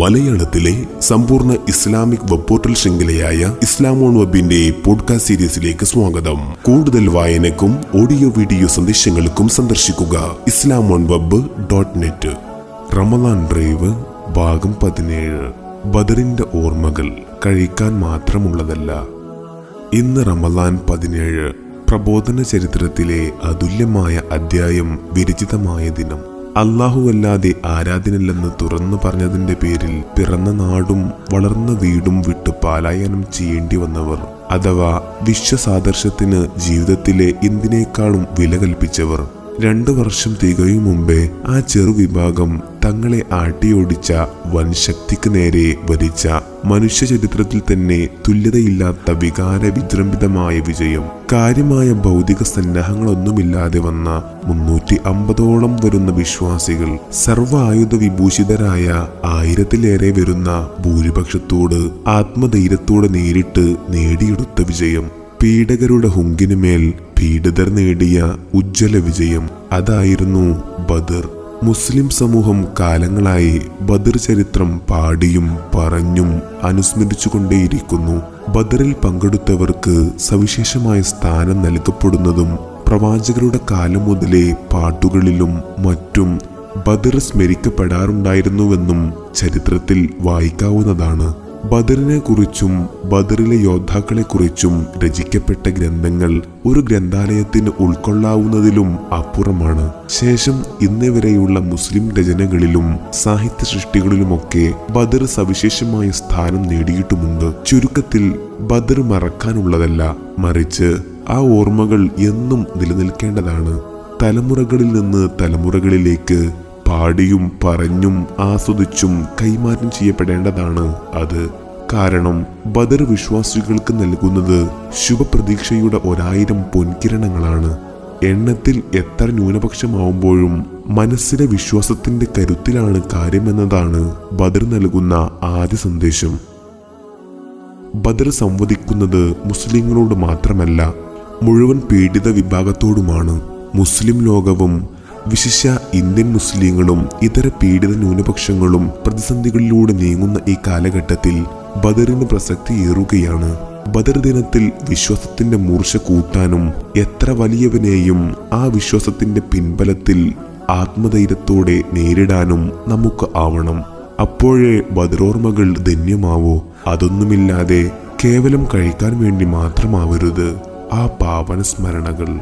മലയാളത്തിലെ സമ്പൂർണ Islamic web portal ശൃംഖലയായ ഇസ്ലാമോൺ വെബിന്റെ പോഡ്കാസ്റ്റ് സീരീസിലേക്ക് സ്വാഗതം. കൂടുതൽ വായനക്കും ഓഡിയോ വീഡിയോ സന്ദേശങ്ങൾക്കും സന്ദർശിക്കുക Islamon web dot net Ramadan drive ഭാഗം പതിനേഴ്. ബദറിന്റെ ഓർമ്മകൾ കഴിക്കാൻ മാത്രമുള്ളതല്ല. ഇന്ന് റമദാൻ പതിനേഴ് പ്രബോധന ചരിത്രത്തിലെ അതുല്യമായ അധ്യായം വിരചിതമായ ദിനം. അല്ലാഹുവല്ലാതെ ആരാധനല്ലെന്ന് തുറന്നു പറഞ്ഞതിന്റെ പേരിൽ പിറന്ന നാടും വളർന്ന വീടും വിട്ട് പാലായനം ചെയ്യേണ്ടി വന്നവർ അഥവാ വിശ്വസാദർശത്തിന് ജീവിതത്തിലെ എന്തിനേക്കാളും വില കൽപ്പിച്ചവർ. രണ്ടു വർഷം തികയും മുമ്പേ ആ ചെറുവിഭാഗം തങ്ങളെ ആട്ടിയോടിച്ച വൻശക്തിക്ക് നേരെ വരിച്ച മനുഷ്യ ചരിത്രത്തിൽ തന്നെ തുല്യതയില്ലാത്ത വികാര വിജൃംഭിതമായ വിജയം. കാര്യമായ ഭൗതിക സന്നാഹങ്ങളൊന്നുമില്ലാതെ വന്ന മുന്നൂറ്റി അമ്പതോളം വരുന്ന വിശ്വാസികൾ സർവായുധ വിഭൂഷിതരായ ആയിരത്തിലേറെ വരുന്ന ഭൂരിപക്ഷത്തോട് ആത്മധൈര്യത്തോടെ നേരിട്ട് നേടിയെടുത്ത വിജയം. പീഡകരുടെ ഹുങ്കിനുമേൽ പീഡിതർ നേടിയ ഉജ്ജ്വല വിജയം അതായിരുന്നു ബദർ. മുസ്ലിം സമൂഹം കാലങ്ങളായി ബദർ ചരിത്രം പാടിയും പറഞ്ഞും അനുസ്മരിച്ചുകൊണ്ടേയിരിക്കുന്നു. ബദറിൽ പങ്കെടുത്തവർക്ക് സവിശേഷമായ സ്ഥാനം നൽകപ്പെടുന്നതും പ്രവാചകരുടെ കാലം മുതലേ പാട്ടുകളിലും മറ്റും ബദർ സ്മരിക്കപ്പെടാറുണ്ടായിരുന്നുവെന്നും ചരിത്രത്തിൽ വായിക്കാവുന്നതാണ്. ബദറിനെ കുറിച്ചും ബദറിലെ യോദ്ധാക്കളെ കുറിച്ചും രചിക്കപ്പെട്ട ഗ്രന്ഥങ്ങൾ ഒരു ഗ്രന്ഥാലയത്തിന് ഉൾക്കൊള്ളാവുന്നതിലും അപ്പുറമാണ്. ശേഷം ഇന്നുവരെയുള്ള മുസ്ലിം രചനകളിലും സാഹിത്യ സൃഷ്ടികളിലുമൊക്കെ ബദർ സവിശേഷമായ സ്ഥാനം നേടിയിട്ടുമുണ്ട്. ചുരുക്കത്തിൽ ബദർ മറക്കാനുള്ളതല്ല മറിച്ച് ആ ഓർമ്മകൾ എന്നും നിലനിൽക്കേണ്ടതാണ്. തലമുറകളിൽ നിന്ന് തലമുറകളിലേക്ക് പാടിയും പറഞ്ഞും ആസ്വദിച്ചും കൈമാറ്റം ചെയ്യപ്പെടേണ്ടതാണ്. അത് കാരണം ബദർ വിശ്വാസികൾക്ക് നൽകുന്നത് ശുഭപ്രതീക്ഷയുടെ ഒരായിരം പൊൻകിരണങ്ങളാണ്. എണ്ണത്തിൽ എത്ര ന്യൂനപക്ഷമാവുമ്പോഴും മനസ്സിലെ വിശ്വാസത്തിന്റെ കരുത്തിലാണ് കാര്യമെന്നതാണ് ബദർ നൽകുന്ന ആദ്യ സന്ദേശം. ബദർ സംവദിക്കുന്നത് മുസ്ലിങ്ങളോട് മാത്രമല്ല മുഴുവൻ പീഡിത വിഭാഗത്തോടുമാണ്. മുസ്ലിം ലോകവും വിശിഷ്യ ഇന്ത്യൻ മുസ്ലിങ്ങളും ഇതര പീഡിത ന്യൂനപക്ഷങ്ങളും പ്രതിസന്ധികളിലൂടെ നീങ്ങുന്ന ഈ കാലഘട്ടത്തിൽ ബദറിന് പ്രസക്തി ഏറുകയാണ്. ബദർ ദിനത്തിൽ വിശ്വാസത്തിന്റെ മൂർച്ച കൂട്ടാനും എത്ര വലിയവനെയും ആ വിശ്വാസത്തിന്റെ പിൻബലത്തിൽ ആത്മധൈര്യത്തോടെ നേരിടാനും നമുക്ക് ആവണം. അപ്പോഴേ ബദറോർമ്മകൾ ധന്യമാവോ. അതൊന്നുമില്ലാതെ കേവലം കഴിക്കാൻ വേണ്ടി മാത്രമാവരുത് ആ പാവന സ്മരണകൾ